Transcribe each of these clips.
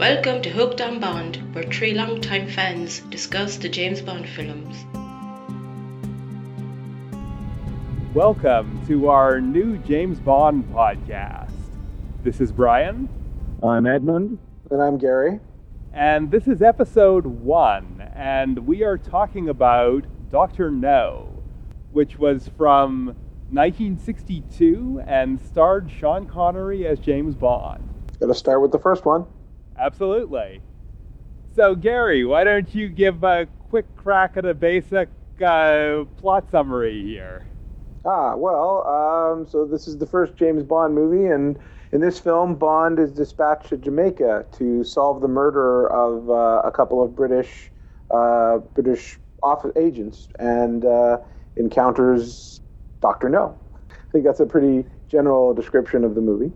Welcome to Hooked on Bond, where three longtime fans discuss the James Bond films. Welcome to our new James Bond podcast. This is Brian. I'm Edmund. And I'm Gary. And this is episode one, and we are talking about Dr. No, which was from 1962 and starred Sean Connery as James Bond. Gotta start with the first one. Absolutely. So, Gary, why don't you give a quick crack at a basic uh, plot summary here? Ah, well, um, so this is the first James Bond movie, and in this film, Bond is dispatched to Jamaica to solve the murder of uh, a couple of British uh, British office agents, and uh, encounters Doctor No. I think that's a pretty general description of the movie.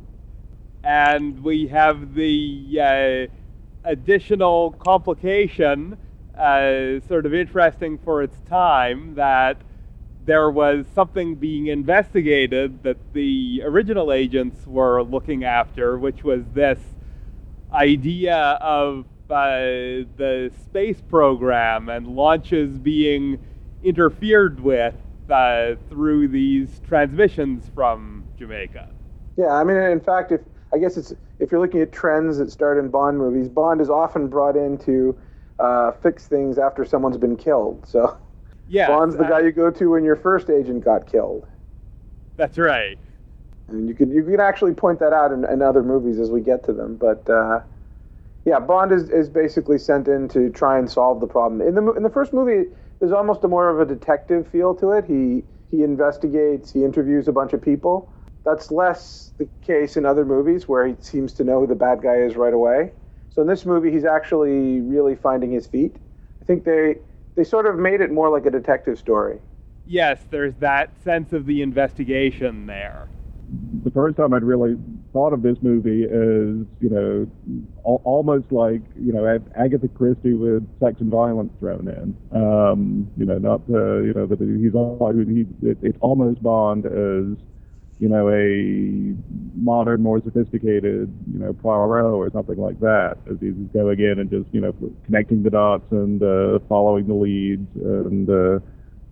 And we have the uh, additional complication, uh, sort of interesting for its time, that there was something being investigated that the original agents were looking after, which was this idea of uh, the space program and launches being interfered with uh, through these transmissions from Jamaica. Yeah, I mean, in fact, if I guess it's if you're looking at trends that start in Bond movies, Bond is often brought in to uh, fix things after someone's been killed. So yeah, Bond's the guy you go to when your first agent got killed. That's right. And you can you could actually point that out in, in other movies as we get to them. But uh, yeah, Bond is, is basically sent in to try and solve the problem. In the in the first movie, there's almost a more of a detective feel to it. He he investigates, he interviews a bunch of people. That's less the case in other movies where he seems to know who the bad guy is right away. So in this movie, he's actually really finding his feet. I think they they sort of made it more like a detective story. Yes, there's that sense of the investigation there. The first time I'd really thought of this movie is, you know, al- almost like, you know, Agatha Christie with sex and violence thrown in. Um, you know, not, uh, you know, that he's all, he, it, it's almost Bond as, you know, a modern, more sophisticated, you know, Poirot or something like that, as he's going in and just, you know, connecting the dots and uh, following the leads and uh,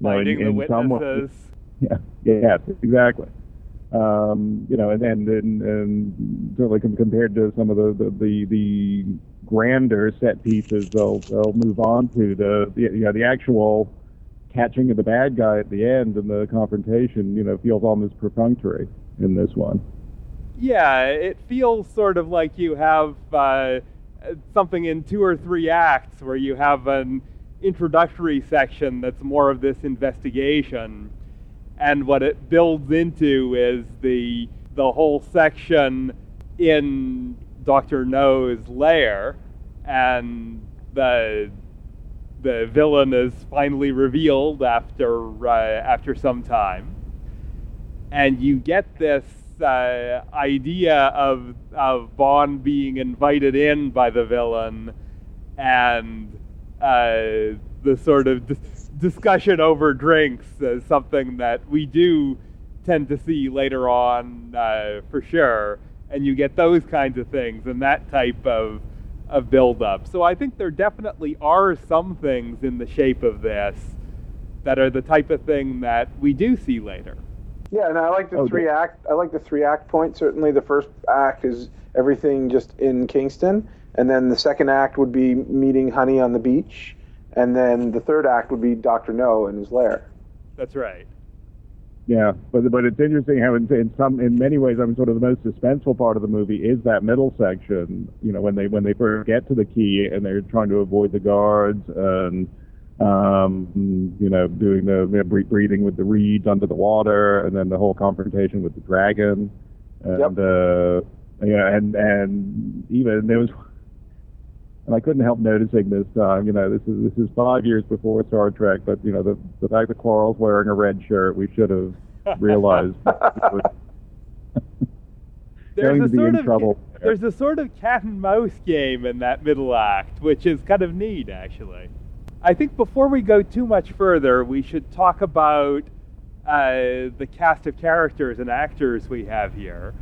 finding you know, in, the witnesses. yeah, yeah, exactly. Um, you know, and and, and, and certainly compared to some of the, the, the, the grander set pieces, they'll they'll move on to the, the you know the actual catching of the bad guy at the end and the confrontation, you know, feels almost perfunctory in this one. Yeah, it feels sort of like you have uh, something in two or three acts where you have an introductory section that's more of this investigation, and what it builds into is the the whole section in Doctor No's lair, and the the villain is finally revealed after uh, after some time, and you get this uh, idea of of Bond being invited in by the villain, and uh, the sort of dis- discussion over drinks is something that we do tend to see later on uh, for sure, and you get those kinds of things and that type of of build-up. So I think there definitely are some things in the shape of this that are the type of thing that we do see later. Yeah, and I like the oh, three act. I like the three act point. Certainly, the first act is everything just in Kingston, and then the second act would be meeting Honey on the beach, and then the third act would be Doctor No in his lair. That's right. Yeah, but but it's interesting how in, in some in many ways, I mean, sort of the most suspenseful part of the movie is that middle section. You know, when they when they first get to the key and they're trying to avoid the guards and um, you know doing the you know, breathing with the reeds under the water, and then the whole confrontation with the dragon, and Yep. uh, yeah, and and even there was. And I couldn't help noticing this time, you know, this is this is five years before Star Trek, but you know, the the fact that Quarrel's wearing a red shirt, we should have realized There's going a to be sort in of trouble. there's a sort of cat and mouse game in that middle act, which is kind of neat, actually. I think before we go too much further, we should talk about uh, the cast of characters and actors we have here.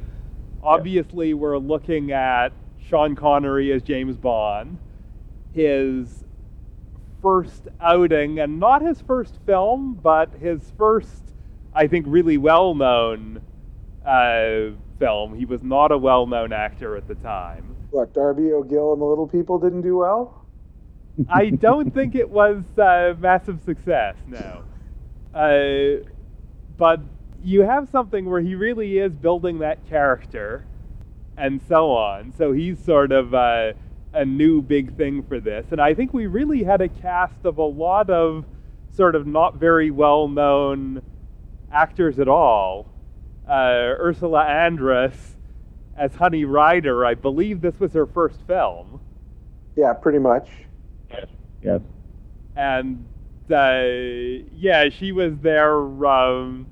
Obviously, we're looking at Sean Connery as James Bond. His first outing, and not his first film, but his first, I think, really well known uh, film. He was not a well known actor at the time. What, Darby O'Gill and the Little People didn't do well? I don't think it was a massive success, no. Uh, but you have something where he really is building that character and so on. So he's sort of uh, a new big thing for this. And I think we really had a cast of a lot of sort of not very well known actors at all. Uh, Ursula Andress as Honey Ryder, I believe this was her first film. Yeah, pretty much. Yes. Yes. And uh, yeah, she was there um,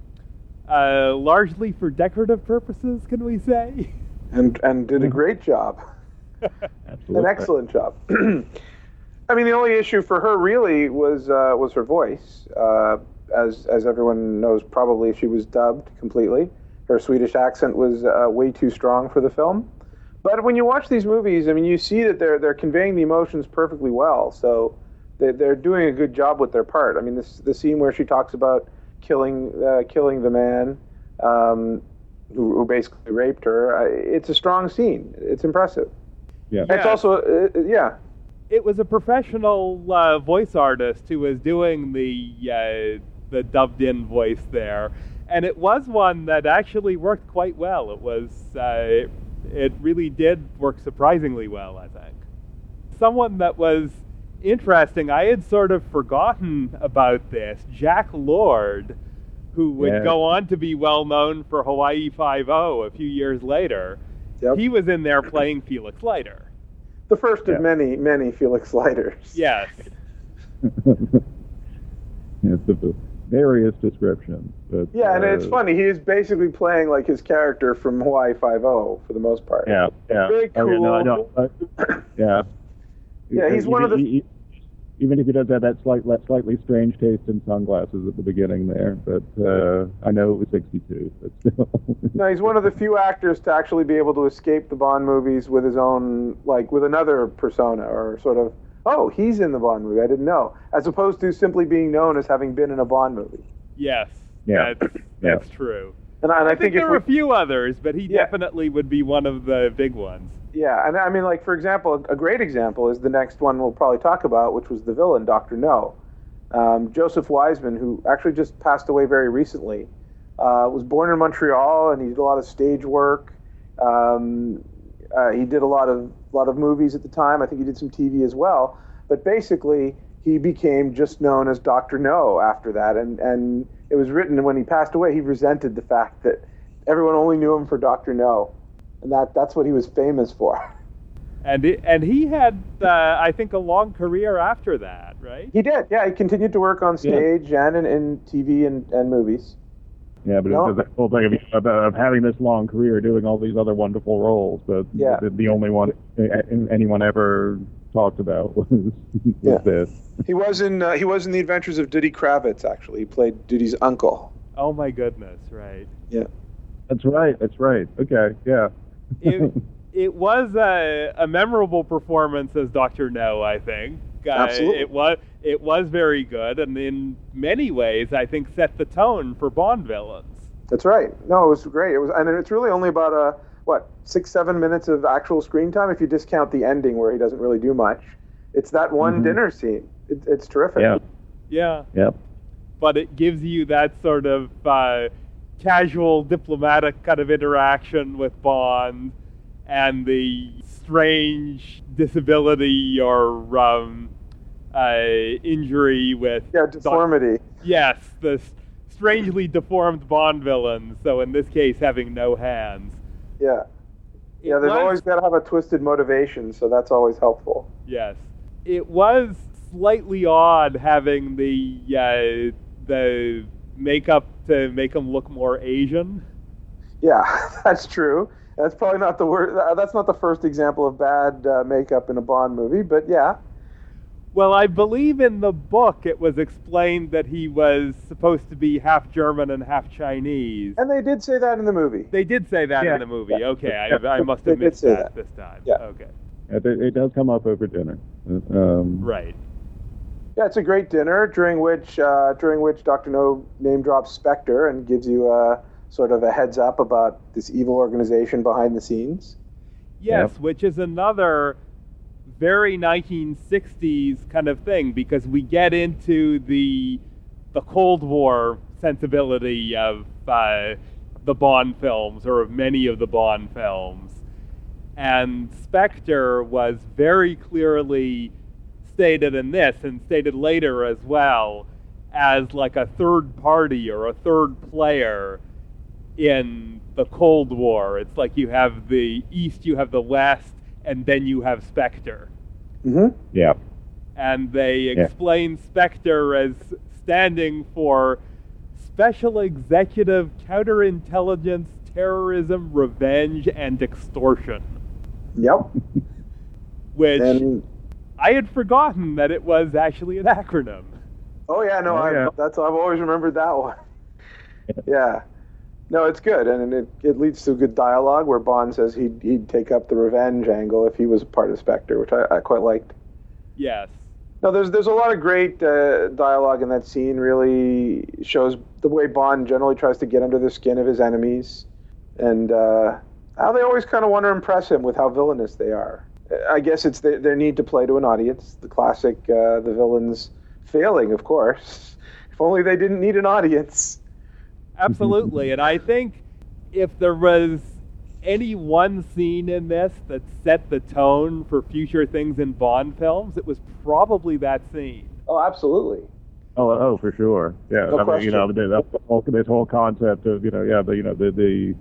uh, largely for decorative purposes, can we say? And and did a great job. An excellent job. I mean, the only issue for her really was uh, was her voice. Uh, as as everyone knows, probably she was dubbed completely. Her Swedish accent was uh, way too strong for the film. But when you watch these movies, I mean, you see that they're they're conveying the emotions perfectly well. So they, they're doing a good job with their part. I mean, this the scene where she talks about killing uh, killing the man um, who, who basically raped her. uh, It's a strong scene. It's impressive. Yeah. It's Yeah. also uh, yeah. it was a professional uh, voice artist who was doing the uh, the dubbed in voice there, and it was one that actually worked quite well. It was uh, it really did work surprisingly well, I think. Someone that was interesting, I had sort of forgotten about this. Jack Lord, who would Yeah. go on to be well known for Hawaii Five O a few years later. Yep. He was in there playing Felix Leiter. The first Yeah. of many, many Felix Leiters. Yes. it's the various descriptions. But, Yeah, and it's uh, funny. He is basically playing like his character from Hawaii Five O for the most part. Yeah, yeah. Very Oh, yeah, no, I cool. know. Uh, yeah. Yeah, he's Even- one of the- e- e- Even if he does have that slight, slightly strange taste in sunglasses at the beginning there, but uh, I know it was 62, but still. No, he's one of the few actors to actually be able to escape the Bond movies with his own, like, with another persona, or sort of, oh, he's in the Bond movie. I didn't know, as opposed to simply being known as having been in a Bond movie. Yes, Yeah. that's, Yeah. that's true. And I, and I, I think, if there we, were a few others, but he Yeah. definitely would be one of the big ones. Yeah, and I mean, like for example, a great example is the next one we'll probably talk about, which was the villain, Doctor No. Um, Joseph Wiseman, who actually just passed away very recently, uh, was born in Montreal, and he did a lot of stage work. Um, uh, he did a lot of lot of movies at the time. I think he did some TV as well. But basically, he became just known as Doctor No after that, and and it was written And when he passed away. He resented the fact that everyone only knew him for Doctor No, and that that's what he was famous for. And it, and he had, uh, I think, a long career after that, right? He did, yeah. He continued to work on stage and in, in TV and, and movies. yeah, but No. it's the whole thing of, of, of having this long career doing all these other wonderful roles, but Yeah. the, the only one anyone ever talked about was, was Yeah. this. He was in uh, he was in the Adventures of Duddy Kravitz. Actually, he played Duddy's uncle. Oh my goodness, right? Yeah. That's right, that's right. Okay, yeah. It, it was a, a memorable performance as Doctor No. I think. Uh, Absolutely. It was it was very good, and in many ways, I think set the tone for Bond villains. That's right. No, it was great. It was, and it's really only about a what six seven minutes of actual screen time if you discount the ending where he doesn't really do much. It's that one Mhm. dinner scene. It, it's terrific. Yeah, Yeah. yep. but it gives you that sort of uh, casual diplomatic kind of interaction with Bond and the strange disability or um, uh, injury with Yeah, Doc- deformity. yes, the strangely deformed Bond villain. So in this case, having no hands. Yeah. Yeah, they've was- always got to have a twisted motivation, so that's always helpful. Yes, it was slightly odd having the uh, the makeup to make him look more Asian. Yeah, that's true. That's probably not the word. That's not the first example of bad uh, makeup in a Bond movie, but yeah. Well, I believe in the book it was explained that he was supposed to be half German and half Chinese. And they did say that in the movie. They did say that Yeah. in the movie. Yeah. Okay, I, Yeah. I must They have missed that, that. this time. Yeah. Okay. It, it does come up over dinner. Um, Right. Yeah, it's a great dinner during which uh, during which Doctor No name drops Spectre and gives you a sort of a heads up about this evil organization behind the scenes. Yes, Yep. which is another very 1960s kind of thing because we get into the the Cold War sensibility of uh, the Bond films or of many of the Bond films, and Spectre was very clearly stated in this and stated later as well as like a third party or a third player in the Cold War. It's like you have the East, you have the West, and then you have Spectre. Mm-hmm. yeah. And they explain Spectre as standing for Special Executive Counterintelligence, Terrorism, Revenge, and Extortion. Yep. Which And I had forgotten that it was actually an acronym. oh yeah, no, Oh, I, yeah. that's I've always remembered that one. yeah. No, it's good, and it, it leads to good dialogue where Bond says he'd, he'd take up the revenge angle if he was a part of Spectre, which I, I quite liked. Yes. No, there's there's a lot of great uh, dialogue in that scene. Really shows the way Bond generally tries to get under the skin of his enemies, and uh, how they always kind of want to impress him with how villainous they are. I guess it's their, their need to play to an audience. The classic, uh, the villains failing, of course. If only they didn't need an audience. Absolutely. and I think if there was any one scene in this that set the tone for future things in Bond films, it was probably that scene. Oh, absolutely. Oh, oh, for sure. Yeah, No I mean, you know, the, the whole, this whole concept of you know, yeah, the you know the the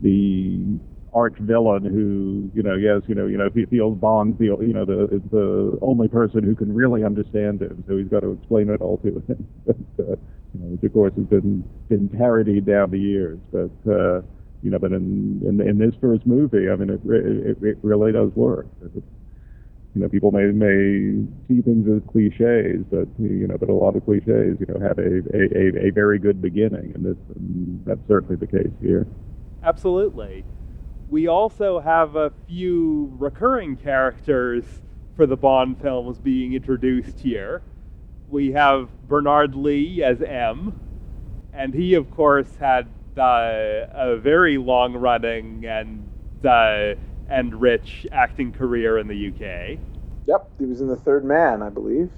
the arch villain who you know, yes, you know, you know, he feels Bond's the you know the the only person who can really understand him, so he's got to explain it all to him. but, uh, which of course has been been parodied down the years, but. uh you know, but in, in in this first movie, I mean, it it, it really does work. It's, you know, people may may see things as cliches, but you know, but a lot of cliches, you know, have a a, a, a very good beginning, and this and that's certainly the case here. Absolutely. We also have a few recurring characters for the Bond films being introduced here. We have Bernard Lee as M, and he, of course, had uh, a very long running and uh, and rich acting career in the UK. Yep, he was in the Third Man, I believe.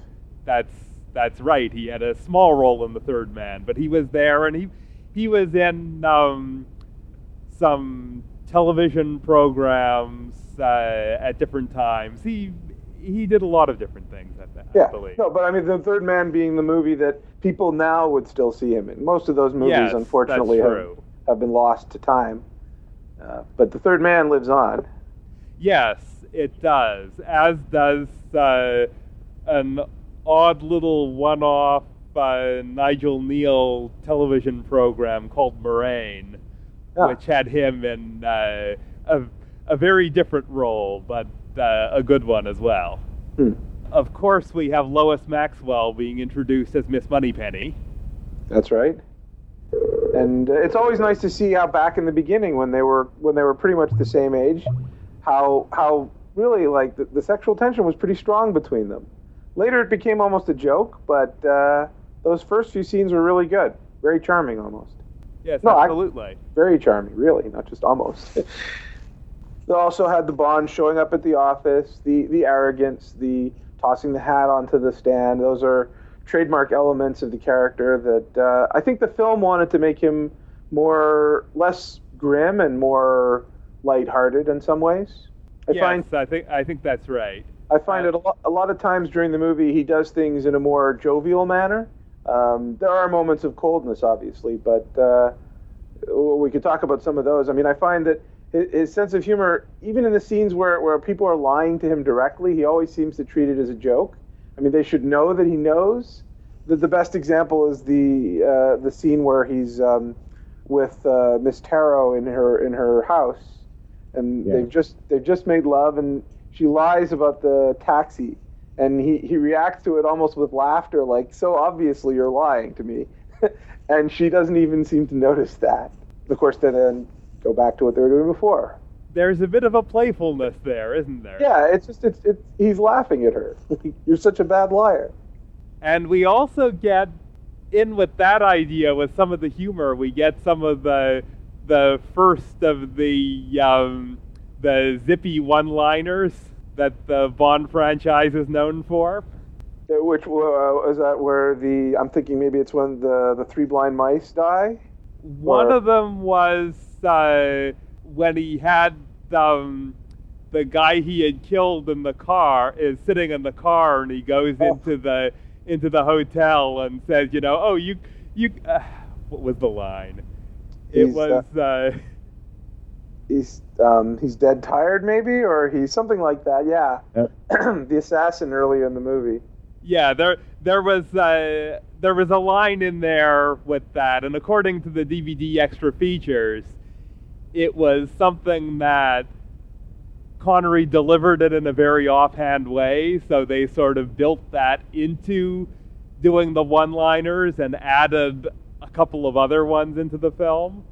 That's that's right. He had a small role in the Third Man, but he was there, and he he was in um, some television programs uh, at different times. He he did a lot of different things. I, I Yeah. believe. No, but I mean, the Third Man being the movie that people now would still see him in. Most of those movies, Yes, unfortunately, have, have been lost to time. Uh, but the Third Man lives on. Yes, it does. As does uh, an odd little one-off uh, Nigel Kneale television program called Murrain, Ah. which had him in uh, a, a very different role, but uh, a good one as well. Hmm. Of course, we have Lois Maxwell being introduced as Miss Moneypenny. That's right. And uh, it's always nice to see how back in the beginning, when they were when they were pretty much the same age, how how really like the, the sexual tension was pretty strong between them. Later, it became almost a joke, but uh, those first few scenes were really good, very charming, almost. Yes, No, I- absolutely. very charming, really, not just almost. they also had the Bond showing up at the office, the the arrogance, the tossing the hat onto the stand. Those are trademark elements of the character that uh, I think the film wanted to make him more less grim and more lighthearted in some ways. I yes, find I think I think that's right. I find it a lot, a lot of times during the movie he does things in a more jovial manner. Um, there are moments of coldness, obviously, but uh, we could talk about some of those. I mean, I find that his, his sense of humor, even in the scenes where, where people are lying to him directly, he always seems to treat it as a joke. I mean, they should know that he knows. The, the best example is the uh, the scene where he's um, with uh, Miss Taro in her in her house, and Yeah. they've just they've just made love, and she lies about the taxi, and he he reacts to it almost with laughter, like so obviously you're lying to me, and she doesn't even seem to notice that. Of course, they then go back to what they were doing before. There's a bit of a playfulness there, isn't there? Yeah, it's just it's, it's he's laughing at her. you're such a bad liar. And we also get in with that idea with some of the humor. We get some of the the first of the um, the zippy one-liners that the Bond franchise is known for. Uh, Which uh, is that where the I'm thinking maybe it's when the the three blind mice die. One Or- of them was uh, when he had um, the guy he had killed in the car is sitting in the car, and he goes Oh. into the into the hotel and says, you know, oh you you. Uh, what was the line? It He's, was. Uh, He's um, he's dead tired maybe or he's something like that. Yeah, Yep. the assassin earlier in the movie. Yeah, there there was uh, there was a line in there with that, and according to the DVD extra features, it was something that Connery delivered it in a very offhand way, so they sort of built that into doing the one-liners and added a couple of other ones into the film.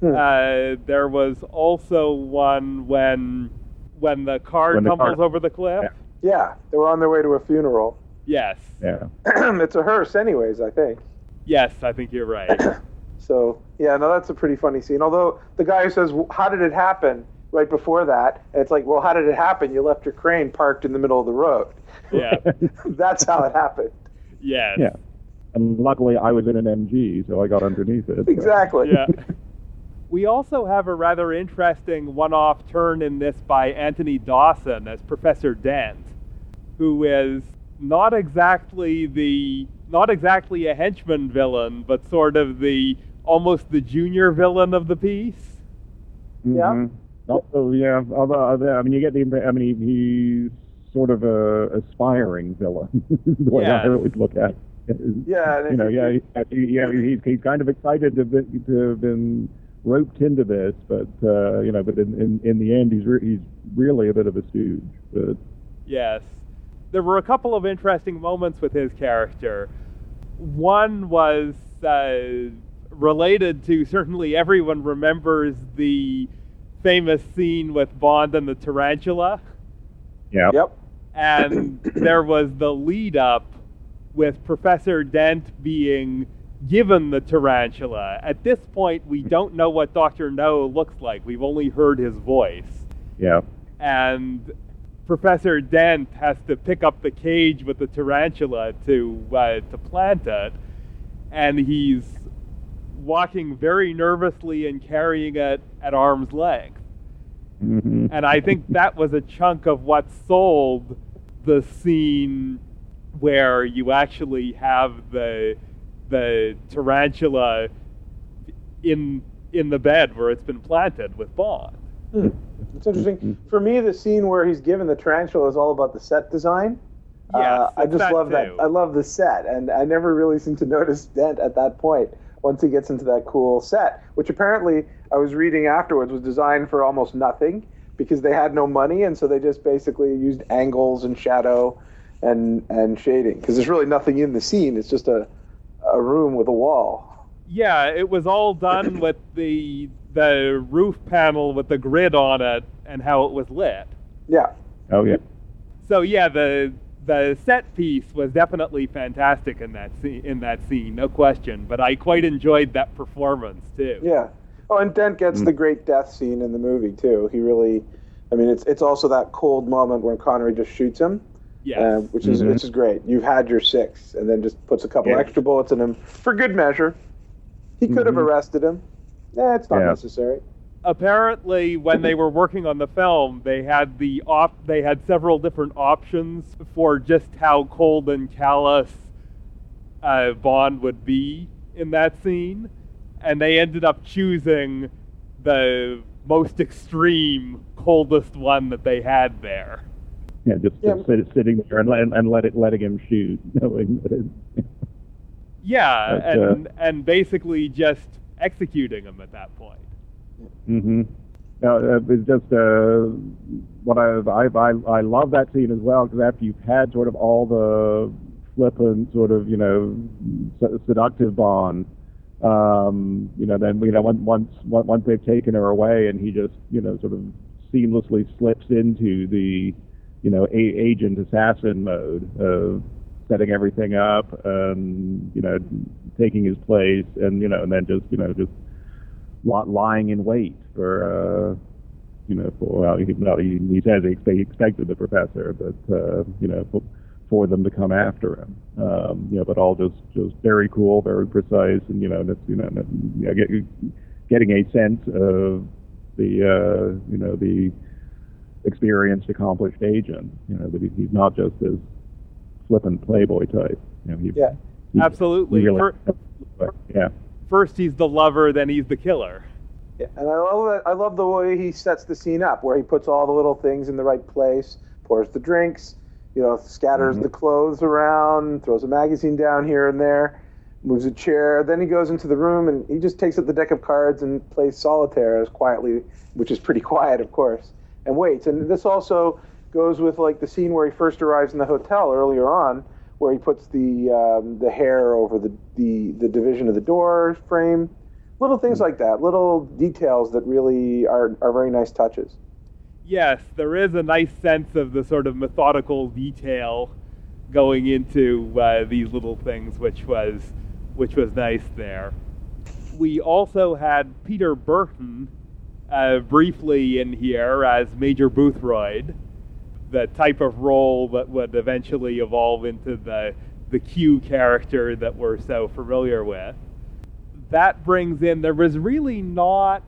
Hmm. Uh, there was also one when when the car When the tumbles car- over the cliff. Yeah. Yeah, they were on their way to a funeral. Yes, Yeah. it's a hearse, anyways. I think. yes, I think you're right. So yeah, no, that's a pretty funny scene. Although the guy who says, "How did it happen?" right before that, and it's like, "Well, how did it happen? You left your crane parked in the middle of the road." Yeah. That's how it happened. Yes. Yeah. And luckily, I was in an MG, so I got underneath it. so- Exactly. Yeah. We also have a rather interesting one-off turn in this by Anthony Dawson as Professor Dent, who is not exactly the not exactly a henchman villain, but sort of the almost the junior villain of the piece. Yeah. Mhm. Also, yeah. Although, although, I mean, you get the. I mean, he's sort of a aspiring villain. the way Yeah. I always look at. it. Yeah, You know, if yeah, he, yeah. He's he's kind of excited to be, to have been roped into this, but uh, you know, but in, in in the end, he's re- he's really a bit of a stooge. But Yes. There were a couple of interesting moments with his character. One was uh, related to certainly everyone remembers the famous scene with Bond and the tarantula. yeah. Yep. And there was the lead up with Professor Dent being given the tarantula. At this point, we don't know what Dr. No looks like. We've only heard his voice Yeah. and Professor Dent has to pick up the cage with the tarantula to uh, to plant it, and he's walking very nervously and carrying it at arm's length. hmm And I think that was a chunk of what sold the scene where you actually have the the tarantula in in the bed where it's been planted with Bond. Hmm. It's interesting. For me, the scene where he's given the tarantula is all about the set design. Yes, uh, I just love too. that. I love the set, and I never really seem to notice Dent at that point. Once he gets into that cool set, which apparently I was reading afterwards was designed for almost nothing because they had no money, and so they just basically used angles and shadow and and shading because there's really nothing in the scene. It's just a a room with a wall. Yeah, it was all done with the the roof panel with the grid on it and how it was lit. Yeah. Oh yeah. So yeah, the the set piece was definitely fantastic in that scene, in that scene, no question. But I quite enjoyed that performance too. Yeah. Oh, and Dent gets mm. the great death scene in the movie too. He really, I mean, it's it's also that cold moment when Connery just shoots him, Yes. uh, which is Mhm. which is great. You've had your six, and then just puts a couple Yeah. extra bullets in him for good measure. He could have Mhm. arrested him. Yeah, it's not Yeah. necessary. Apparently, when they were working on the film, they had the op- they had several different options for just how cold and callous uh, Bond would be in that scene, and they ended up choosing the most extreme, coldest one that they had there. Yeah, just, Yeah. just sit, sitting there and, let, and let it letting him shoot, knowing that it. Yeah, But, uh, and and basically just executing him at that point. Mm-hmm. no, uh, it's just uh, what I, I I I love that scene as well because after you've had sort of all the flippant sort of you know seductive Bond, um, you know then you know once once once they've taken her away and he just you know sort of seamlessly slips into the you know a- agent assassin mode of setting everything up and you know taking his place and you know and then just you know just lying in wait for uh, you know for well he, well, he, he says he expected the professor but uh, you know for, for them to come after him um, you know but all just just very cool very precise and you know that's you know, you know get, getting a sense of the uh, you know the experienced accomplished agent you know that he's not just this flippant playboy type you know he, yeah he, absolutely really, For, yeah first he's the lover, then he's the killer. Yeah, and I love that. I love the way he sets the scene up, where he puts all the little things in the right place, pours the drinks, you know, scatters mm-hmm. the clothes around, throws a magazine down here and there, moves a chair. Then he goes into the room and he just takes up the deck of cards and plays solitaire as quietly, which is pretty quiet, of course, and waits. And this also goes with like the scene where he first arrives in the hotel earlier on, where he puts the um, the hair over the, the the division of the door frame, little things hmm. like that, little details that really are are very nice touches. Yes, there is a nice sense of the sort of methodical detail going into uh, these little things, which was which was nice there. We also had Peter Burton uh, briefly in here as Major Boothroyd the type of role that would eventually evolve into the the Q character that we're so familiar with. That brings in there was really not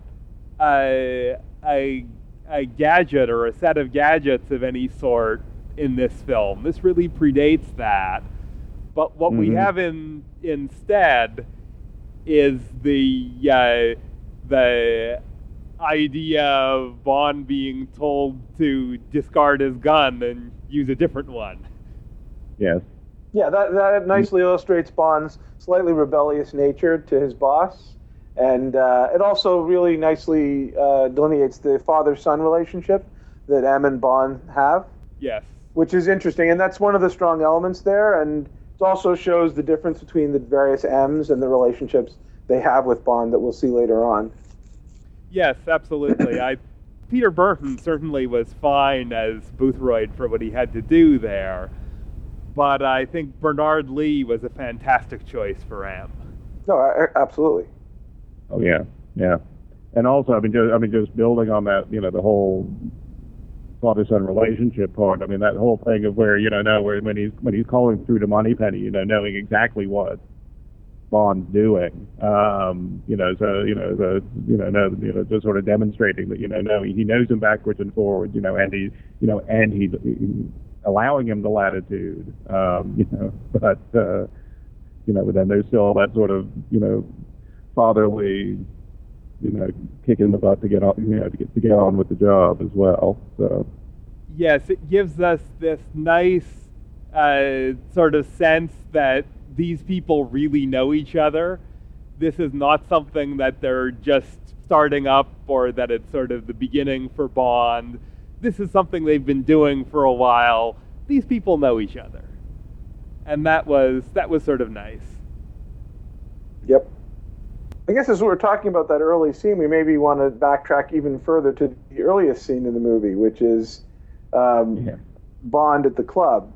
a, a, a gadget or a set of gadgets of any sort in this film. This really predates that. But what mm-hmm. we have in instead is the uh, the idea of Bond being told to discard his gun and use a different one. Yes. Yeah, that, that nicely illustrates Bond's slightly rebellious nature to his boss. And uh, it also really nicely uh, delineates the father son relationship that M and Bond have. Yes. Which is interesting. And that's one of the strong elements there. And it also shows the difference between the various M's and the relationships they have with Bond that we'll see later on. Yes, absolutely. I Peter Burton certainly was fine as Boothroyd for what he had to do there, but I think Bernard Lee was a fantastic choice for M. No, absolutely. Oh yeah, yeah, and also I mean, just, I mean, just building on that, you know, the whole father-son relationship part. I mean, that whole thing of where you know, know where when he's when he's calling through to Moneypenny, you know, knowing exactly what Bond's doing. Um, you know, so you know, the you know, no, you know, just sort of demonstrating that you know, no, he knows him backwards and forwards. You know, and he, you know, and he's he, allowing him the latitude. Um, you know, but uh, you know, but then there's still that sort of you know, fatherly, you know, kicking the butt to get on, you know, to get to get on with the job as well. So. Yes, it gives us this nice uh, sort of sense that these people really know each other. This is not something that they're just starting up or that it's sort of the beginning for Bond. This is something they've been doing for a while. These people know each other. And that was that was sort of nice. Yep. I guess as we were talking about that early scene, we maybe want to backtrack even further to the earliest scene in the movie, which is um, yeah. Bond at the club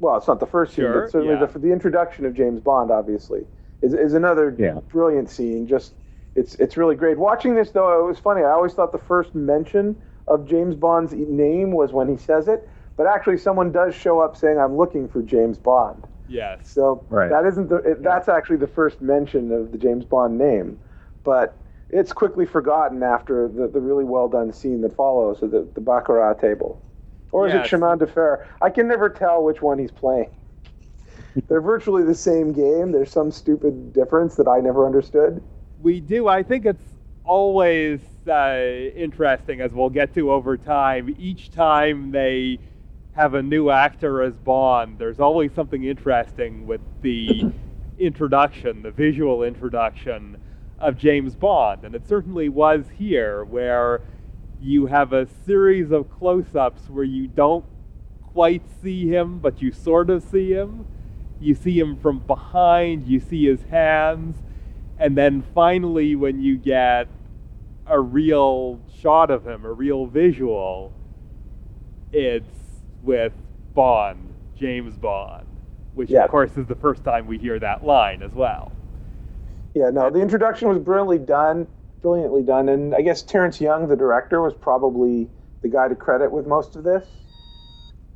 well, it's not the first scene, sure, but certainly yeah. the, the introduction of James Bond, obviously, is, is another yeah. brilliant scene. Just it's it's really great. Watching this though, it was funny. I always thought the first mention of James Bond's name was when he says it, but actually someone does show up saying, "I'm looking for James Bond." Yes. So right. that isn't the it, that's actually the first mention of the James Bond name, but it's quickly forgotten after the, the really well done scene that follows, so the, the Baccarat table. Or is yes. it Chemin de Fer? I can never tell which one he's playing. They're virtually the same game. There's some stupid difference that I never understood. We do. I think it's always uh, interesting, as we'll get to over time. Each time they have a new actor as Bond, there's always something interesting with the introduction, the visual introduction of James Bond, and it certainly was here, where you have a series of close-ups where you don't quite see him, but you sort of see him. You see him from behind, you see his hands, and then finally, when you get a real shot of him, a real visual, it's with Bond, James Bond, which Yeah. of course is the first time we hear that line as well. Yeah, no, the introduction was brilliantly done, brilliantly done, and I guess Terrence Young, the director, was probably the guy to credit with most of this.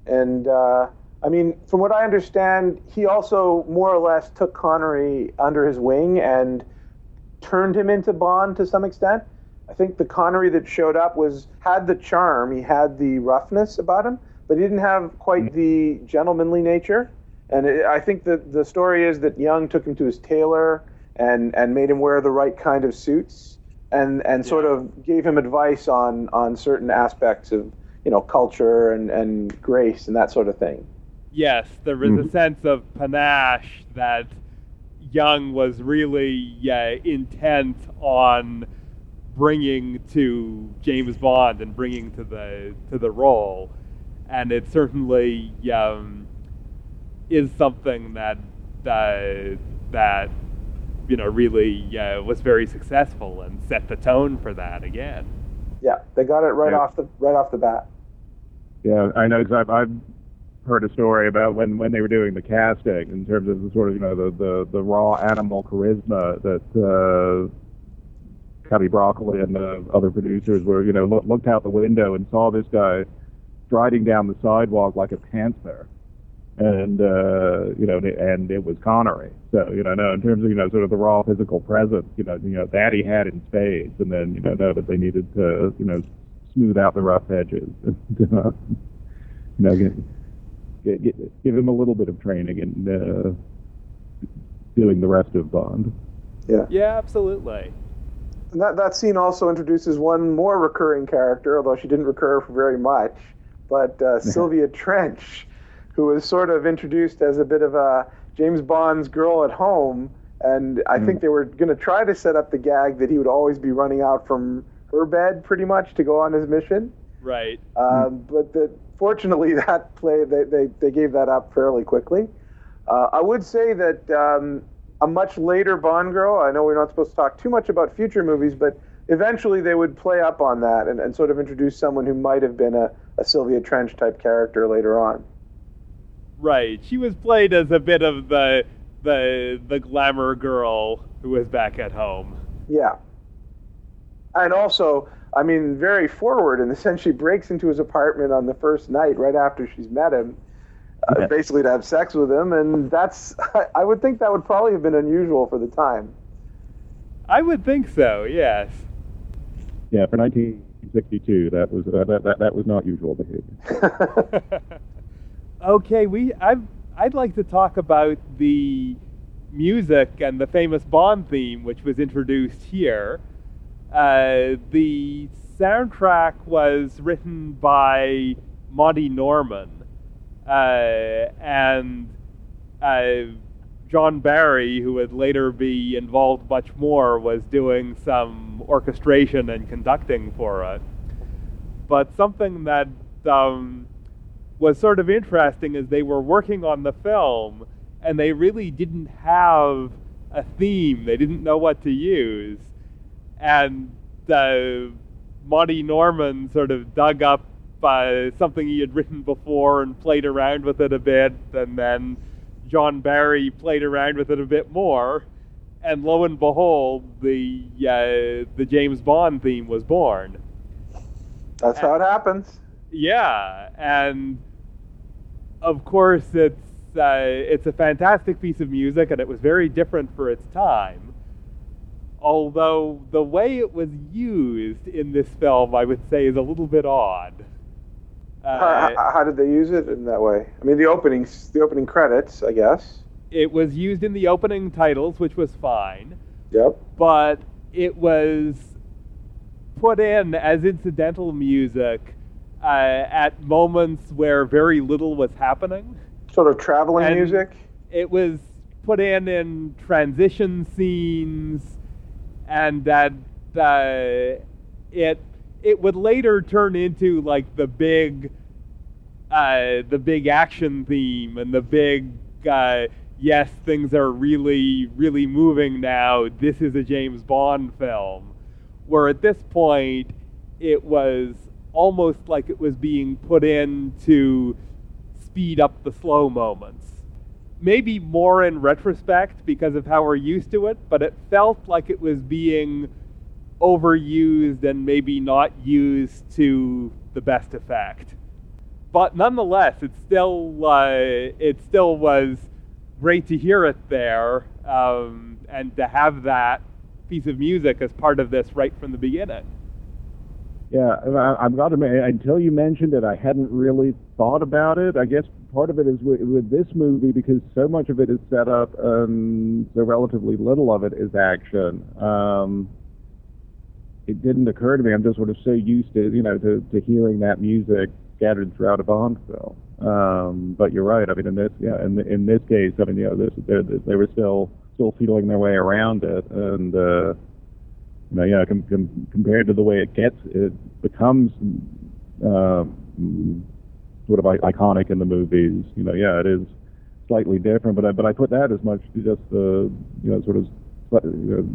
And uh, I mean, from what I understand, he also more or less took Connery under his wing and turned him into Bond to some extent. I think the Connery that showed up was had the charm, he had the roughness about him, but he didn't have quite the gentlemanly nature. And it, I think that the story is that Young took him to his tailor and and made him wear the right kind of suits and and sort Yeah. of gave him advice on on certain aspects of you know culture and and grace and that sort of thing. Yes, there was a sense of panache that Young was really uh, intent on bringing to James Bond and bringing to the to the role, and it certainly um, is something that uh, that you know really uh, was very successful and set the tone for that again. Yeah, they got it right Yeah. off the right off the bat. Yeah, I know because I've, I've heard a story about when, when they were doing the casting in terms of the sort of you know the the, the raw animal charisma that uh, Cubby Broccoli and the other producers were you know look, looked out the window and saw this guy striding down the sidewalk like a panther. And uh, you know, and it was Connery. So you know, no, in terms of you know, sort of the raw physical presence, you know, you know that he had in spades, and then you know, know that they needed to you know smooth out the rough edges. And, uh, you know, get, get, get, give him a little bit of training in uh, doing the rest of Bond. Yeah. Yeah, absolutely. And that, that scene also introduces one more recurring character, although she didn't recur for very much, but uh, Sylvia Trench, who was sort of introduced as a bit of a James Bond's girl at home. And I think they were going to try to set up the gag that he would always be running out from her bed pretty much to go on his mission. Right. Um, but the, fortunately, that play they, they, they gave that up fairly quickly. Uh, I would say that um, a much later Bond girl. I know we're not supposed to talk too much about future movies, but eventually they would play up on that and, and sort of introduce someone who might have been a, a Sylvia Trench type character later on. Right. She was played as a bit of the the the glamour girl who was back at home. Yeah. And also, I mean, very forward in the sense she breaks into his apartment on the first night right after she's met him, uh, Yeah. basically to have sex with him. And that's, I would think that would probably have been unusual for the time. I would think so. Yes. Yeah, for 1962, that was uh, that, that that was not usual behavior. okay, we I've I'd like to talk about the music and the famous Bond theme, which was introduced here. Uh, the soundtrack was written by Monty Norman, uh, and uh, John Barry, who would later be involved much more, was doing some orchestration and conducting for it. But something that um, was sort of interesting is they were working on the film and they really didn't have a theme. They didn't know what to use. And uh, Monty Norman sort of dug up uh, something he had written before and played around with it a bit. And then John Barry played around with it a bit more. And lo and behold, the, uh, the James Bond theme was born. That's how it happens. Yeah, and of course it's uh, it's a fantastic piece of music, and it was very different for its time. Although the way it was used in this film, I would say, is a little bit odd. Uh, how, how- how did they use it in that way? I mean, the opening, the opening credits, I guess. it was used in the opening titles, which was fine, Yep. but it was put in as incidental music uh, at moments where very little was happening. Sort of traveling And- music. it was put in in transition scenes and that uh, it it would later turn into like the big uh, the big action theme and the big uh, yes things are really really moving now this is a James Bond film where at this point it was almost like it was being put in to speed up the slow moments maybe more in retrospect because of how we're used to it but it felt like it was being overused and maybe not used to the best effect but nonetheless, it still uh, it still was great to hear it there um, and to have that piece of music as part of this right from the beginning. Yeah, I, I've got to admit, until you mentioned it, I hadn't really thought about it. I guess part of it is with, with this movie because so much of it is set up and so relatively little of it is action. Um, it didn't occur to me. I'm just sort of so used to, you know, to, to hearing that music scattered throughout a Bond film. Um, but you're right. I mean, in this, yeah, in in this case, I mean, you know, this, they were still still feeling their way around it, and uh, you know, yeah, com- com- compared to the way it gets, it becomes uh, sort of iconic in the movies. You know, yeah, it is slightly different, but I, but I put that as much just the you know sort of you know,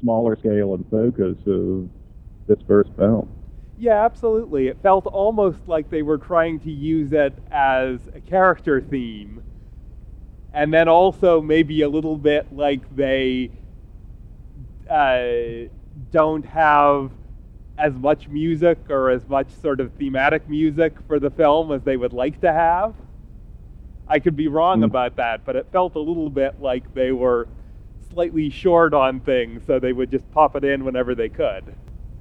smaller scale and focus of this first film. Yeah, absolutely. It felt almost like they were trying to use it as a character theme. And then also maybe a little bit like they uh, don't have as much music or as much sort of thematic music for the film as they would like to have. I could be wrong mm. about that, but it felt a little bit like they were slightly short on things, so they would just pop it in whenever they could.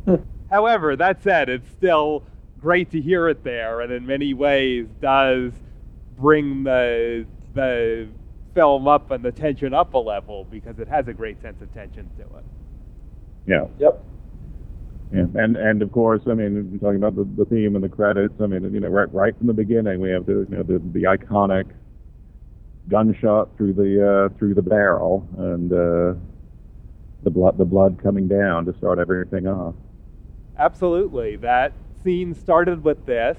Hmm. However, that said, it's still great to hear it there, and in many ways does bring the the film up and the tension up a level because it has a great sense of tension to it. Yeah. Yep. Yeah, and and of course, I mean, talking about the, the theme and the credits. I mean, you know, right right from the beginning, we have the you know the, the iconic gunshot through the uh, through the barrel and uh, the blood the blood coming down to start everything off. Absolutely. That scene started with this.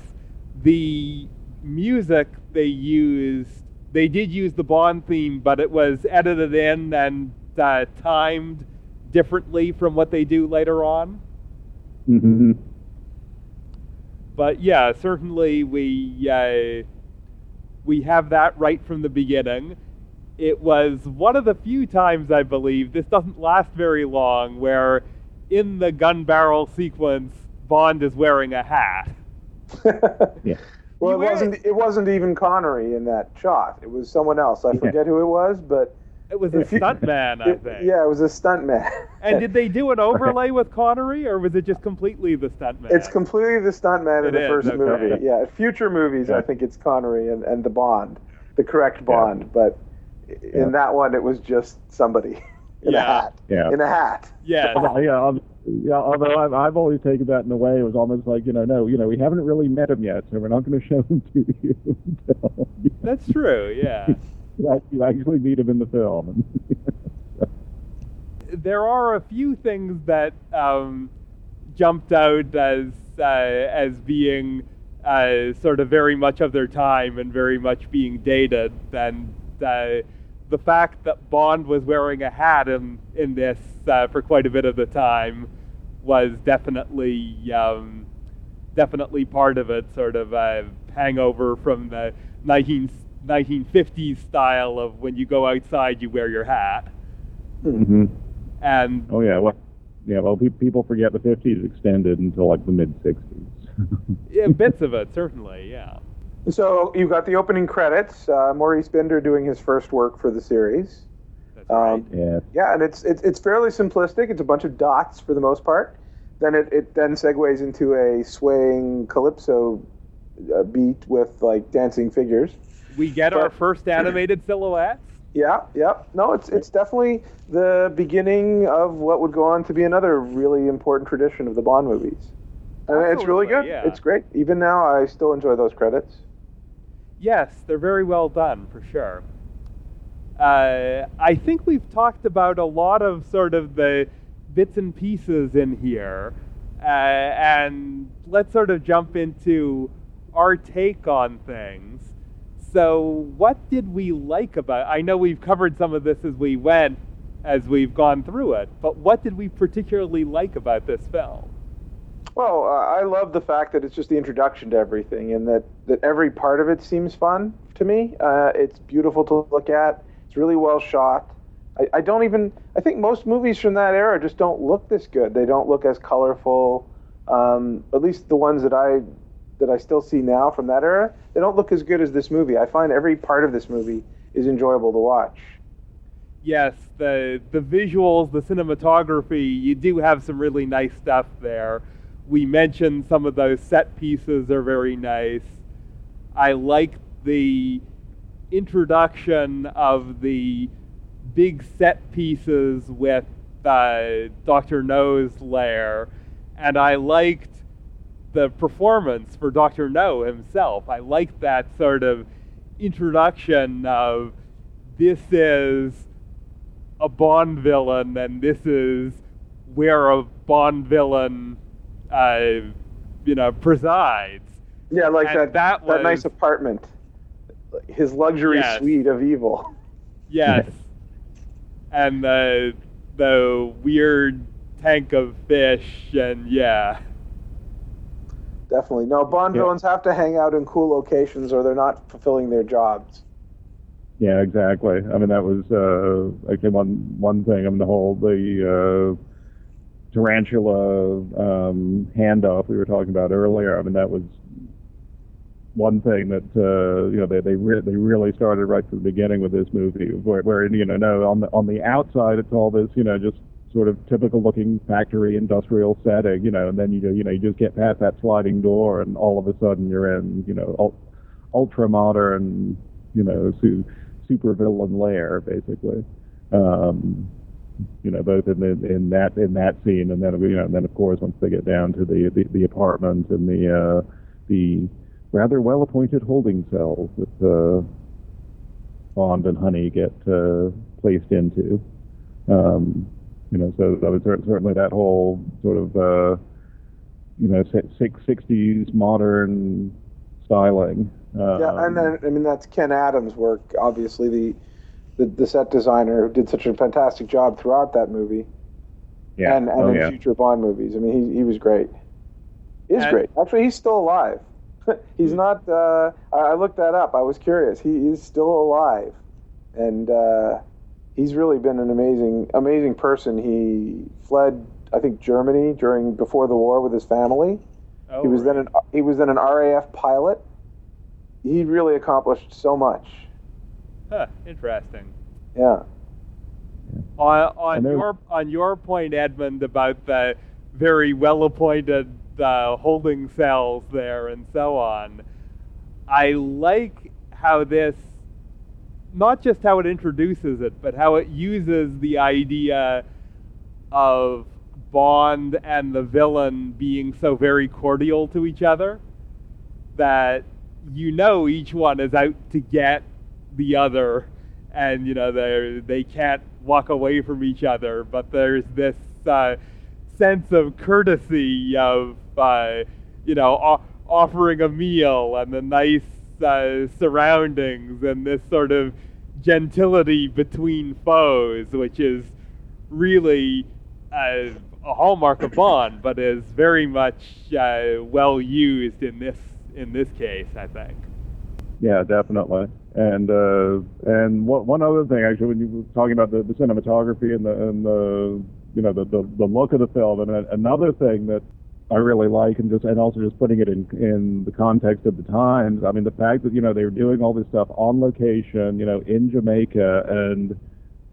The music they used, they did use the Bond theme, but it was edited in and uh, timed differently from what they do later on. Mm-hmm. But yeah, certainly we uh, we have that right from the beginning. It was one of the few times I believe this doesn't last very long where in the gun barrel sequence, Bond is wearing a hat. yeah. Well, it wasn't. It wasn't even Connery in that shot. It was someone else. I forget who it was, but it was a stuntman, I think. Yeah, it was a stuntman. and did they do an overlay with Connery, or was it just completely the stuntman? It's completely the stuntman in It the is, first okay. movie. Yeah, future movies, I think it's Connery and, and the Bond, the correct Bond. But Yeah. in that one, it was just somebody in Yeah. a hat. Yeah. In a hat. Yes. Well, yeah, um, yeah. Although I've, I've always taken that in a way, it was almost like you know, no, you know, we haven't really met him yet, so we're not going to show him to you until That's true, yeah. you you actually meet him in the film. there are a few things that um, jumped out as uh, as being uh, sort of very much of their time and very much being dated, and uh, the fact that Bond was wearing a hat in in this uh, for quite a bit of the time was definitely um, definitely part of it. Sort of a hangover from the 19, 1950s style of when you go outside, you wear your hat. hmm And Oh yeah, well, yeah. Well, pe- people forget the '50s extended until like the mid '60s. yeah, bits of it, certainly, yeah. So you've got the opening credits. Uh, Maurice Binder doing his first work for the series. That's right. Um, yeah. Yeah, and it's it's it's fairly simplistic. It's a bunch of dots for the most part. Then it, it then segues into a swaying calypso uh, beat with like dancing figures. we get our first animated silhouettes. Yeah, yeah. No, it's it's definitely the beginning of what would go on to be another really important tradition of the Bond movies. And it's really good. yeah. It's great. Even now, I still enjoy those credits. Yes, they're very well done, for sure. Uh, I think we've talked about a lot of sort of the bits and pieces in here, uh, and let's sort of jump into our take on things. So, what did we like about? I know we've covered some of this as we went, as we've gone through it, but what did we particularly like about this film? Well, uh, I love the fact that it's just the introduction to everything, and that that every part of it seems fun to me. Uh, it's beautiful to look at. It's really well shot. I, I, don't even. I think most movies from that era just don't look this good. They don't look as colorful. Um, at least the ones that I that I still see now from that era, they don't look as good as this movie. I find every part of this movie is enjoyable to watch. Yes, the the visuals, the cinematography, you do have some really nice stuff there. We mentioned some of those set pieces are very nice. I like the introduction of the big set pieces with uh, Dr. No's lair, and I liked the performance for Dr. No himself. I liked that sort of introduction of this is a Bond villain and this is where a Bond villain, uh, you know, presides. Yeah, like that that, was, that nice apartment, his luxury yes. suite of evil. Yes, and the the weird tank of fish, and yeah. Definitely. No, Bond yeah. villains have to hang out in cool locations or they're not fulfilling their jobs. Yeah, exactly. I mean, that was uh, actually one one thing. I mean, the whole the uh, tarantula um, handoff we were talking about earlier. I mean, that was one thing that uh, you know they they, re- they really started right from the beginning with this movie, where, where you know no on the on the outside it's all this you know just sort of typical looking factory industrial setting, you know, and then you you know you just get past that sliding door and all of a sudden you're in you know ultra modern you know su- super villain lair basically. Um, you know, both in the, in that in that scene, and then you know, and then of course once they get down to the the, the apartment and the uh, the rather well appointed holding cells that uh, Bond and Honey get uh, placed into. Um, you know, so that was certainly that whole sort of, uh, you know, six, 60s modern styling. Um, yeah, and then, I mean, that's Ken Adams' work, obviously, the, the, the set designer who did such a fantastic job throughout that movie. Yeah. And, and oh, in yeah. future Bond movies. I mean, he, he was great. Is great. Actually, he's still alive. he's not, uh, I looked that up. I was curious. He is still alive. And, uh, he's really been an amazing amazing person. He fled, I think, Germany during before the war with his family. Oh, he was right. then an he was then an RAF pilot. He really accomplished so much. Huh, interesting. Yeah. On, on your on your point, Edmund, about the very well appointed uh, holding cells there and so on, I like how this not just how it introduces it, but how it uses the idea of Bond and the villain being so very cordial to each other that you know each one is out to get the other and you know they they can't walk away from each other but there's this uh, sense of courtesy of uh, you know o- offering a meal and the nice uh, surroundings and this sort of gentility between foes, which is really uh, a hallmark of Bond, but is very much uh, well used in this in this case, I think. Yeah, definitely. And uh, and what, one other thing, actually, when you were talking about the, the cinematography and the and the you know the, the, the look of the film, and another thing that I really like, and just and also just putting it in in the context of the times. I mean, the fact that you know they were doing all this stuff on location, you know, in Jamaica, and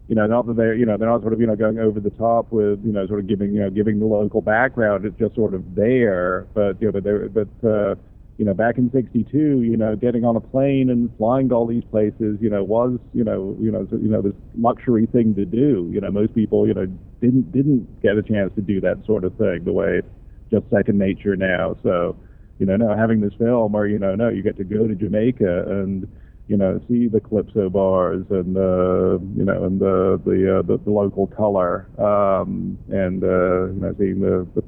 you know, not that they're you know they're not sort of you know going over the top with you know sort of giving you know giving the local background. It's just sort of there, but you know, but they but uh, you know back in '62, you know, getting on a plane and flying to all these places, you know, was you know you know you know this luxury thing to do. You know, most people you know didn't didn't get a chance to do that sort of thing the way it's just second nature now. So, you know, now having this film where, you know, no, you get to go to Jamaica and, you know, see the calypso bars and the, you know, and the the uh, the, the local color, um, and uh, you know, seeing the, the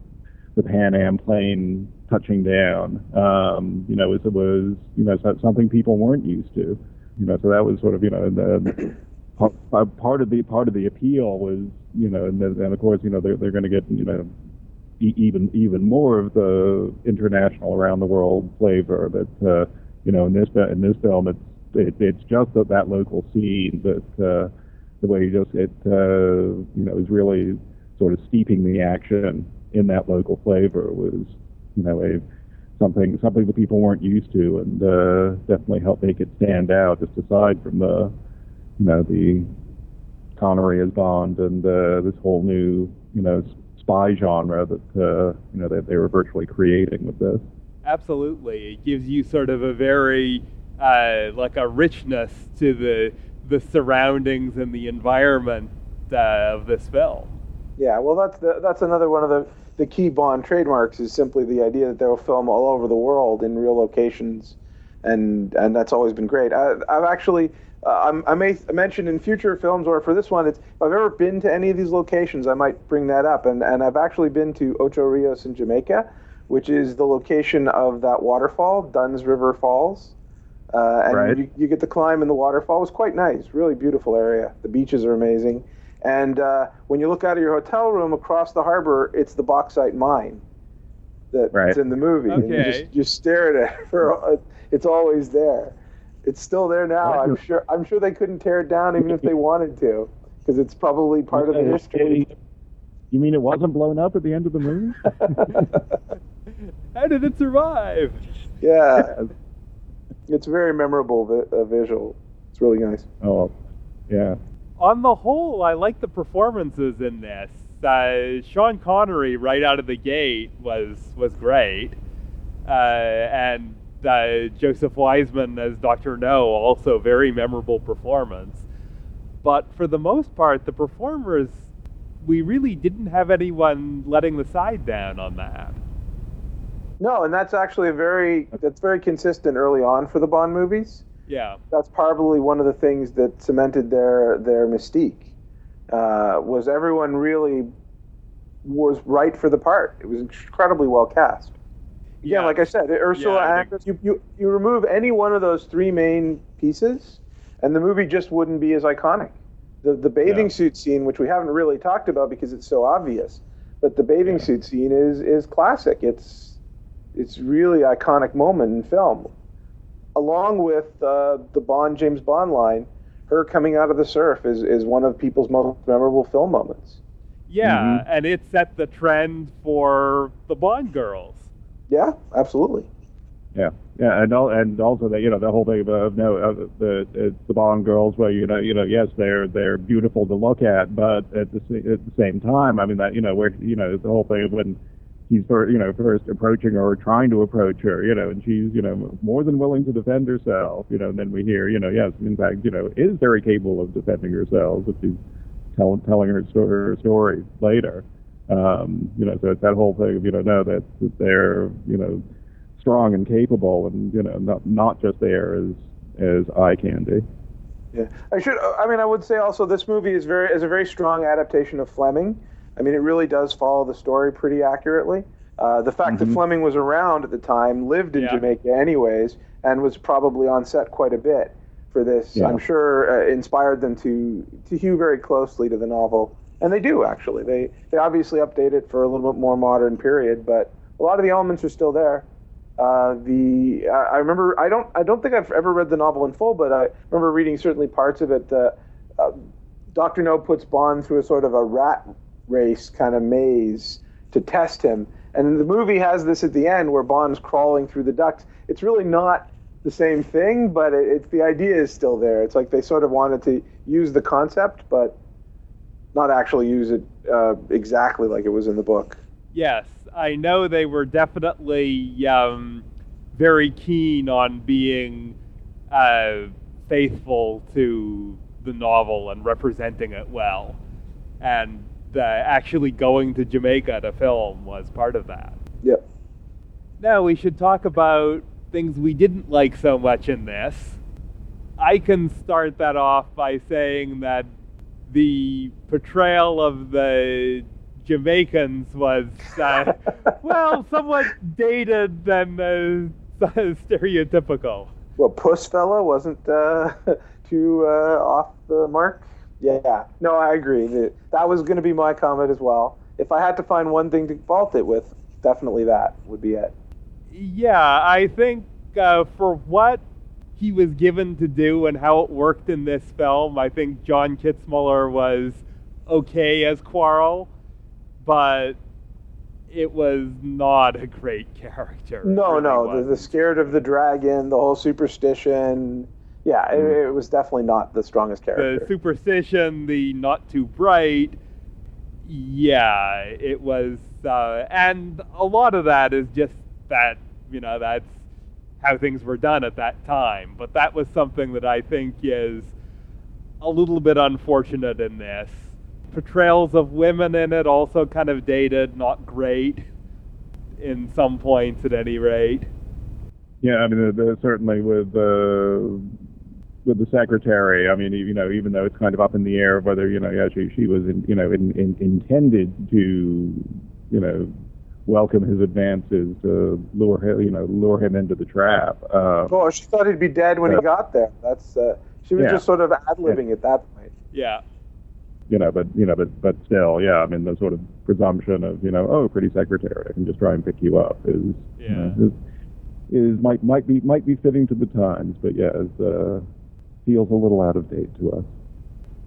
the Pan Am plane touching down, um, you know, it was you know something people weren't used to, you know, so that was sort of you know the part of the part of the appeal was you know, and, and of course you know they're they're going to get you know even even more of the international around the world flavor, but uh, you know in this in this film it's it, it's just that, that local scene that uh, the way you just it uh, you know is really sort of steeping the action in that local flavor was you know a something something that people weren't used to and uh, definitely helped make it stand out just aside from the you know the Connery as Bond and uh, this whole new you know spy genre that uh, you know that they were virtually creating with this. Absolutely, it gives you sort of a very uh, like a richness to the the surroundings and the environment uh, of this film. Yeah, well, that's the, that's another one of the the key Bond trademarks is simply the idea that they'll film all over the world in real locations, and and that's always been great. I, have actually. Uh, i may mention in future films, or for this one, it's if I've ever been to any of these locations, I might bring that up. And, and I've actually been to Ocho Rios in Jamaica, which is the location of that waterfall, Dunn's River Falls. Uh, and right. you, you, get to climb in the waterfall. It was quite nice, really beautiful area. The beaches are amazing. And uh, when you look out of your hotel room across the harbor, it's the bauxite mine that's right. in the movie. Okay. And you just you stare at it for it's always there. It's still there now. I'm sure I'm sure they couldn't tear it down even if they wanted to because it's probably part of the history. You mean it wasn't blown up at the end of the movie? How did it survive? Yeah it's very memorable vi- uh, visual. It's really nice. Oh, yeah. On the whole, I like the performances in this. Uh, Sean Connery right out of the gate was was great, uh, and uh, Joseph Wiseman as Doctor No also very memorable performance. But for the most part, the performers we really didn't have anyone letting the side down on that. No, and that's actually a very that's very consistent early on for the Bond movies. Yeah, that's probably one of the things that cemented their their mystique. Uh, was everyone really was right for the part? It was incredibly well cast. Yeah, like I said, Ursula yeah, Andress. You, you you remove any one of those three main pieces, and the movie just wouldn't be as iconic. The the bathing yeah. suit scene, which we haven't really talked about because it's so obvious, but the bathing yeah. suit scene is is classic. It's it's really iconic moment in film, along with uh, the Bond James Bond line. Her coming out of the surf is, is one of people's most memorable film moments. Yeah, mm-hmm. and it set the trend for the Bond girls. Yeah, absolutely. Yeah, yeah, and all, and also that you know the whole thing of no uh, the the Bond girls, where you know you know yes they're they're beautiful to look at, but at the at the same time, I mean that you know where you know the whole thing of when he's for you know first approaching her or trying to approach her, you know, and she's you know more than willing to defend herself, you know. And then we hear, you know, yes, in fact, you know, is very capable of defending herself, which she's tell, telling her story, her story later. Um, you know, so it's that whole thing of you know, no, that, that they're you know strong and capable, and you know, not not just there as as eye candy. Yeah, I should. I mean, I would say also this movie is very is a very strong adaptation of Fleming. I mean, it really does follow the story pretty accurately. Uh, the fact mm-hmm. that Fleming was around at the time, lived in yeah. Jamaica anyways, and was probably on set quite a bit for this, yeah. I'm sure uh, inspired them to to hew very closely to the novel, and they do actually. They they obviously update it for a little bit more modern period, but a lot of the elements are still there. Uh, the I remember I don't I don't think I've ever read the novel in full, but I remember reading certainly parts of it. Uh, Doctor No puts Bond through a sort of a rat race kind of maze to test him. And the movie has this at the end where Bond's crawling through the ducts. It's really not the same thing, but it, it's the idea is still there. It's like they sort of wanted to use the concept, but not actually use it uh, exactly like it was in the book. Yes, I know they were definitely um, very keen on being uh, faithful to the novel and representing it well. And uh, actually going to Jamaica to film was part of that. Yep. Now we should talk about things we didn't like so much in this. I can start that off by saying that the portrayal of the Jamaicans was, uh, well, somewhat dated and uh, stereotypical. Well, Puss-Feller wasn't uh, too uh, off the mark. Yeah, no, I agree. That was going to be my comment as well. If I had to find one thing to fault it with, definitely that would be it. Yeah, I think uh, for what he was given to do and how it worked in this film, I think John Kitzmiller was okay as Quarrel, but it was not a great character. No, really no, the, the, scared of the dragon, the whole superstition. Yeah, mm. it, hmm. it, was definitely not the strongest character. The superstition, the not too bright. Yeah, it was, uh, and a lot of that is just that you know that's how things were done at that time. But that was something that I think is a little bit unfortunate in this. Portrayals of women in it also kind of dated, not great in some points at any rate. Yeah, I mean, certainly with uh, with the secretary. I mean, you know, even though it's kind of up in the air whether you know, yeah, she she was in, you know in, in, intended to you know welcome his advances to lure him, you know, lure him into the trap. Uh, oh, she thought he'd be dead when uh, he got there. That's uh, she was yeah. just sort of ad libbing yeah. at that point. Yeah. You know, but you know, but but still, yeah. I mean, the sort of presumption of you know, oh, pretty secretary, I can just try and pick you up is yeah. You know, is, is might might be might be fitting to the times, but yeah, is, uh, feels a little out of date to us.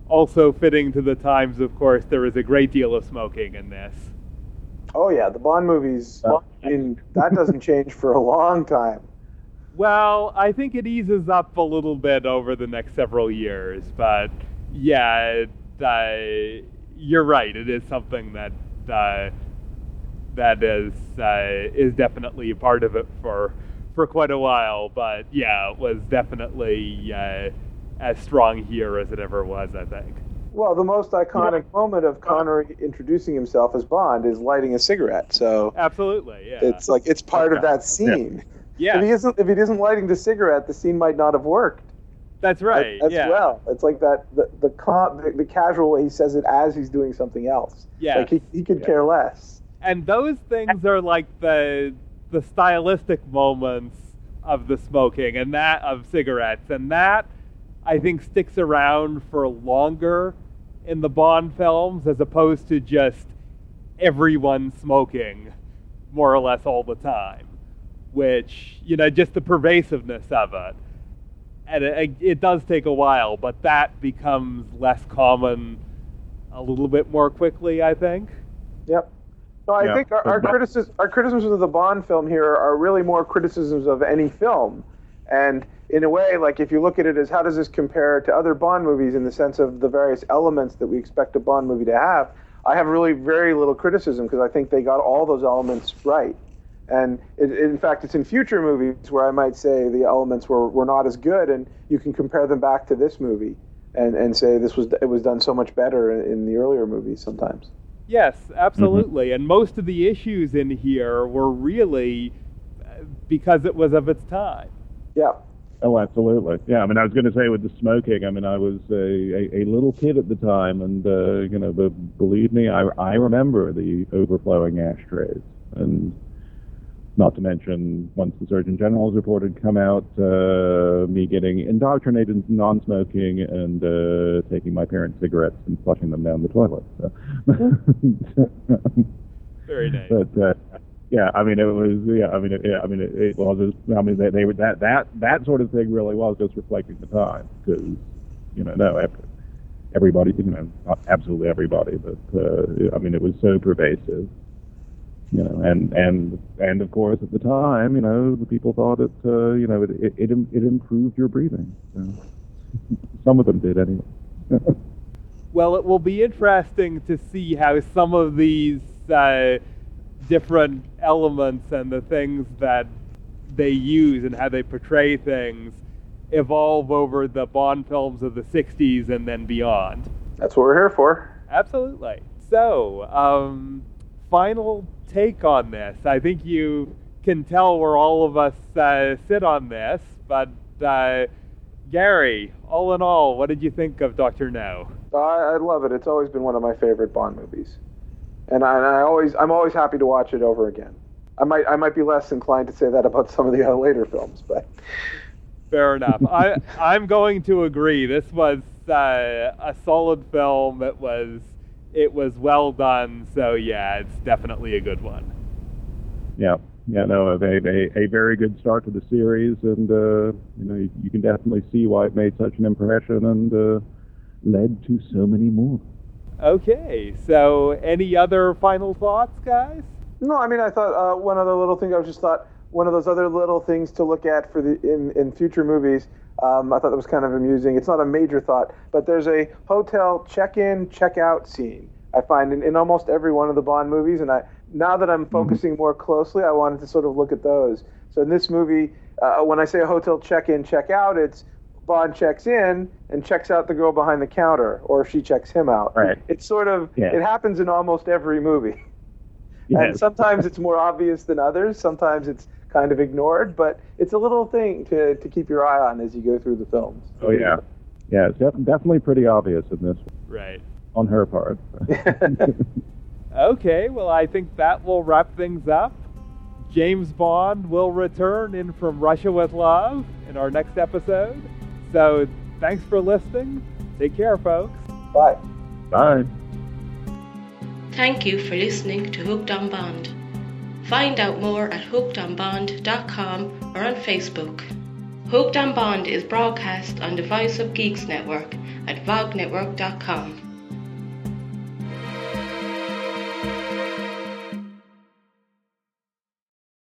Also fitting to the times, of course, there is a great deal of smoking in this. Oh yeah, the Bond movies. Uh, in, that doesn't change for a long time. Well, I think it eases up a little bit over the next several years, but yeah, uh, you're right. It is something that uh, that is uh, is definitely a part of it for for quite a while. But yeah, it was definitely uh, as strong here as it ever was. I think. Well, the most iconic yeah. moment of Connery introducing himself as Bond is lighting a cigarette. So absolutely, yeah. It's like it's part of that scene. Yeah. If he isn't if he isn't lighting the cigarette, the scene might not have worked. That's right. As, yeah. well. It's like that the the, the the, casual way he says it as he's doing something else. Yeah. Like he, he could yeah. care less. And those things are like the the stylistic moments of the smoking and that of cigarettes and that I think sticks around for longer in the Bond films as opposed to just everyone smoking more or less all the time, which, you know, just the pervasiveness of it. And it, it does take a while, but that becomes less common a little bit more quickly, I think. Yep. So I yeah. think our, our, criticism, our criticisms of the Bond film here are really more criticisms of any film. And in a way, like if you look at it as how does this compare to other Bond movies in the sense of the various elements that we expect a Bond movie to have, I have really very little criticism because I think they got all those elements right. And it, in fact, it's in future movies where I might say the elements were, were not as good, and you can compare them back to this movie and, and say this was it was done so much better in, in the earlier movies sometimes. Yes, absolutely. Mm-hmm. And most of the issues in here were really uh, because it was of its time. Yeah. Oh, absolutely. Yeah, I mean, I was going to say with the smoking. I mean, I was a, a, a little kid at the time, and uh, you know, the, believe me, I, I remember the overflowing ashtrays, and not to mention once the Surgeon General's report had come out, uh, me getting indoctrinated into non-smoking and uh, taking my parents' cigarettes and flushing them down the toilet. So. Very nice. But uh, yeah, I mean it was yeah, I mean it, I mean it, it was just, I mean they, they were that that that sort of thing really was just reflecting the time because you know no everybody you know not absolutely everybody but uh, I mean it was so pervasive you know and and and of course at the time you know the people thought it uh, you know it it, it, it improved your breathing so. some of them did anyway. well, it will be interesting to see how some of these. Uh, different elements and the things that they use and how they portray things evolve over the Bond films of the 60s and then beyond. That's what we're here for. Absolutely. So, um, final take on this. I think you can tell where all of us uh, sit on this, but uh, Gary, all in all, what did you think of Doctor No? I, I love it. It's always been one of my favorite Bond movies, and I, and I always I'm always happy to watch it over again. I might I might be less inclined to say that about some of the other later films, but fair enough. I I'm going to agree. This was uh, a solid film. It was it was well done. So yeah, it's definitely a good one. Yeah, yeah, no, a, a, a very good start to the series, and uh, you know you, you, can definitely see why it made such an impression and uh, led to so many more. Okay, so any other final thoughts, guys? No, I mean I thought uh, one other little thing. I was just thought one of those other little things to look at for the in in future movies. Um, I thought that was kind of amusing. It's not a major thought, but there's a hotel check-in, check-out scene. I find in, in almost every one of the Bond movies, and I now that I'm mm-hmm. focusing more closely, I wanted to sort of look at those. So in this movie, uh, when I say a hotel check-in, check-out, it's Bond checks in and checks out the girl behind the counter, or she checks him out. Right. It's sort of yeah. it happens in almost every movie. Yes. And sometimes it's more obvious than others. Sometimes it's kind of ignored, but it's a little thing to, to keep your eye on as you go through the films. Oh yeah, yeah, it's def- definitely pretty obvious in this. One. Right. On her part. okay, well, I think that will wrap things up. James Bond will return in From Russia with Love in our next episode. So thanks for listening. Take care, folks. Bye. Bye. Thank you for listening to Hooked on Bond. Find out more at hookedonbond.com or on Facebook. Hooked on Bond is broadcast on the Voice of Geeks network at vognetwork.com.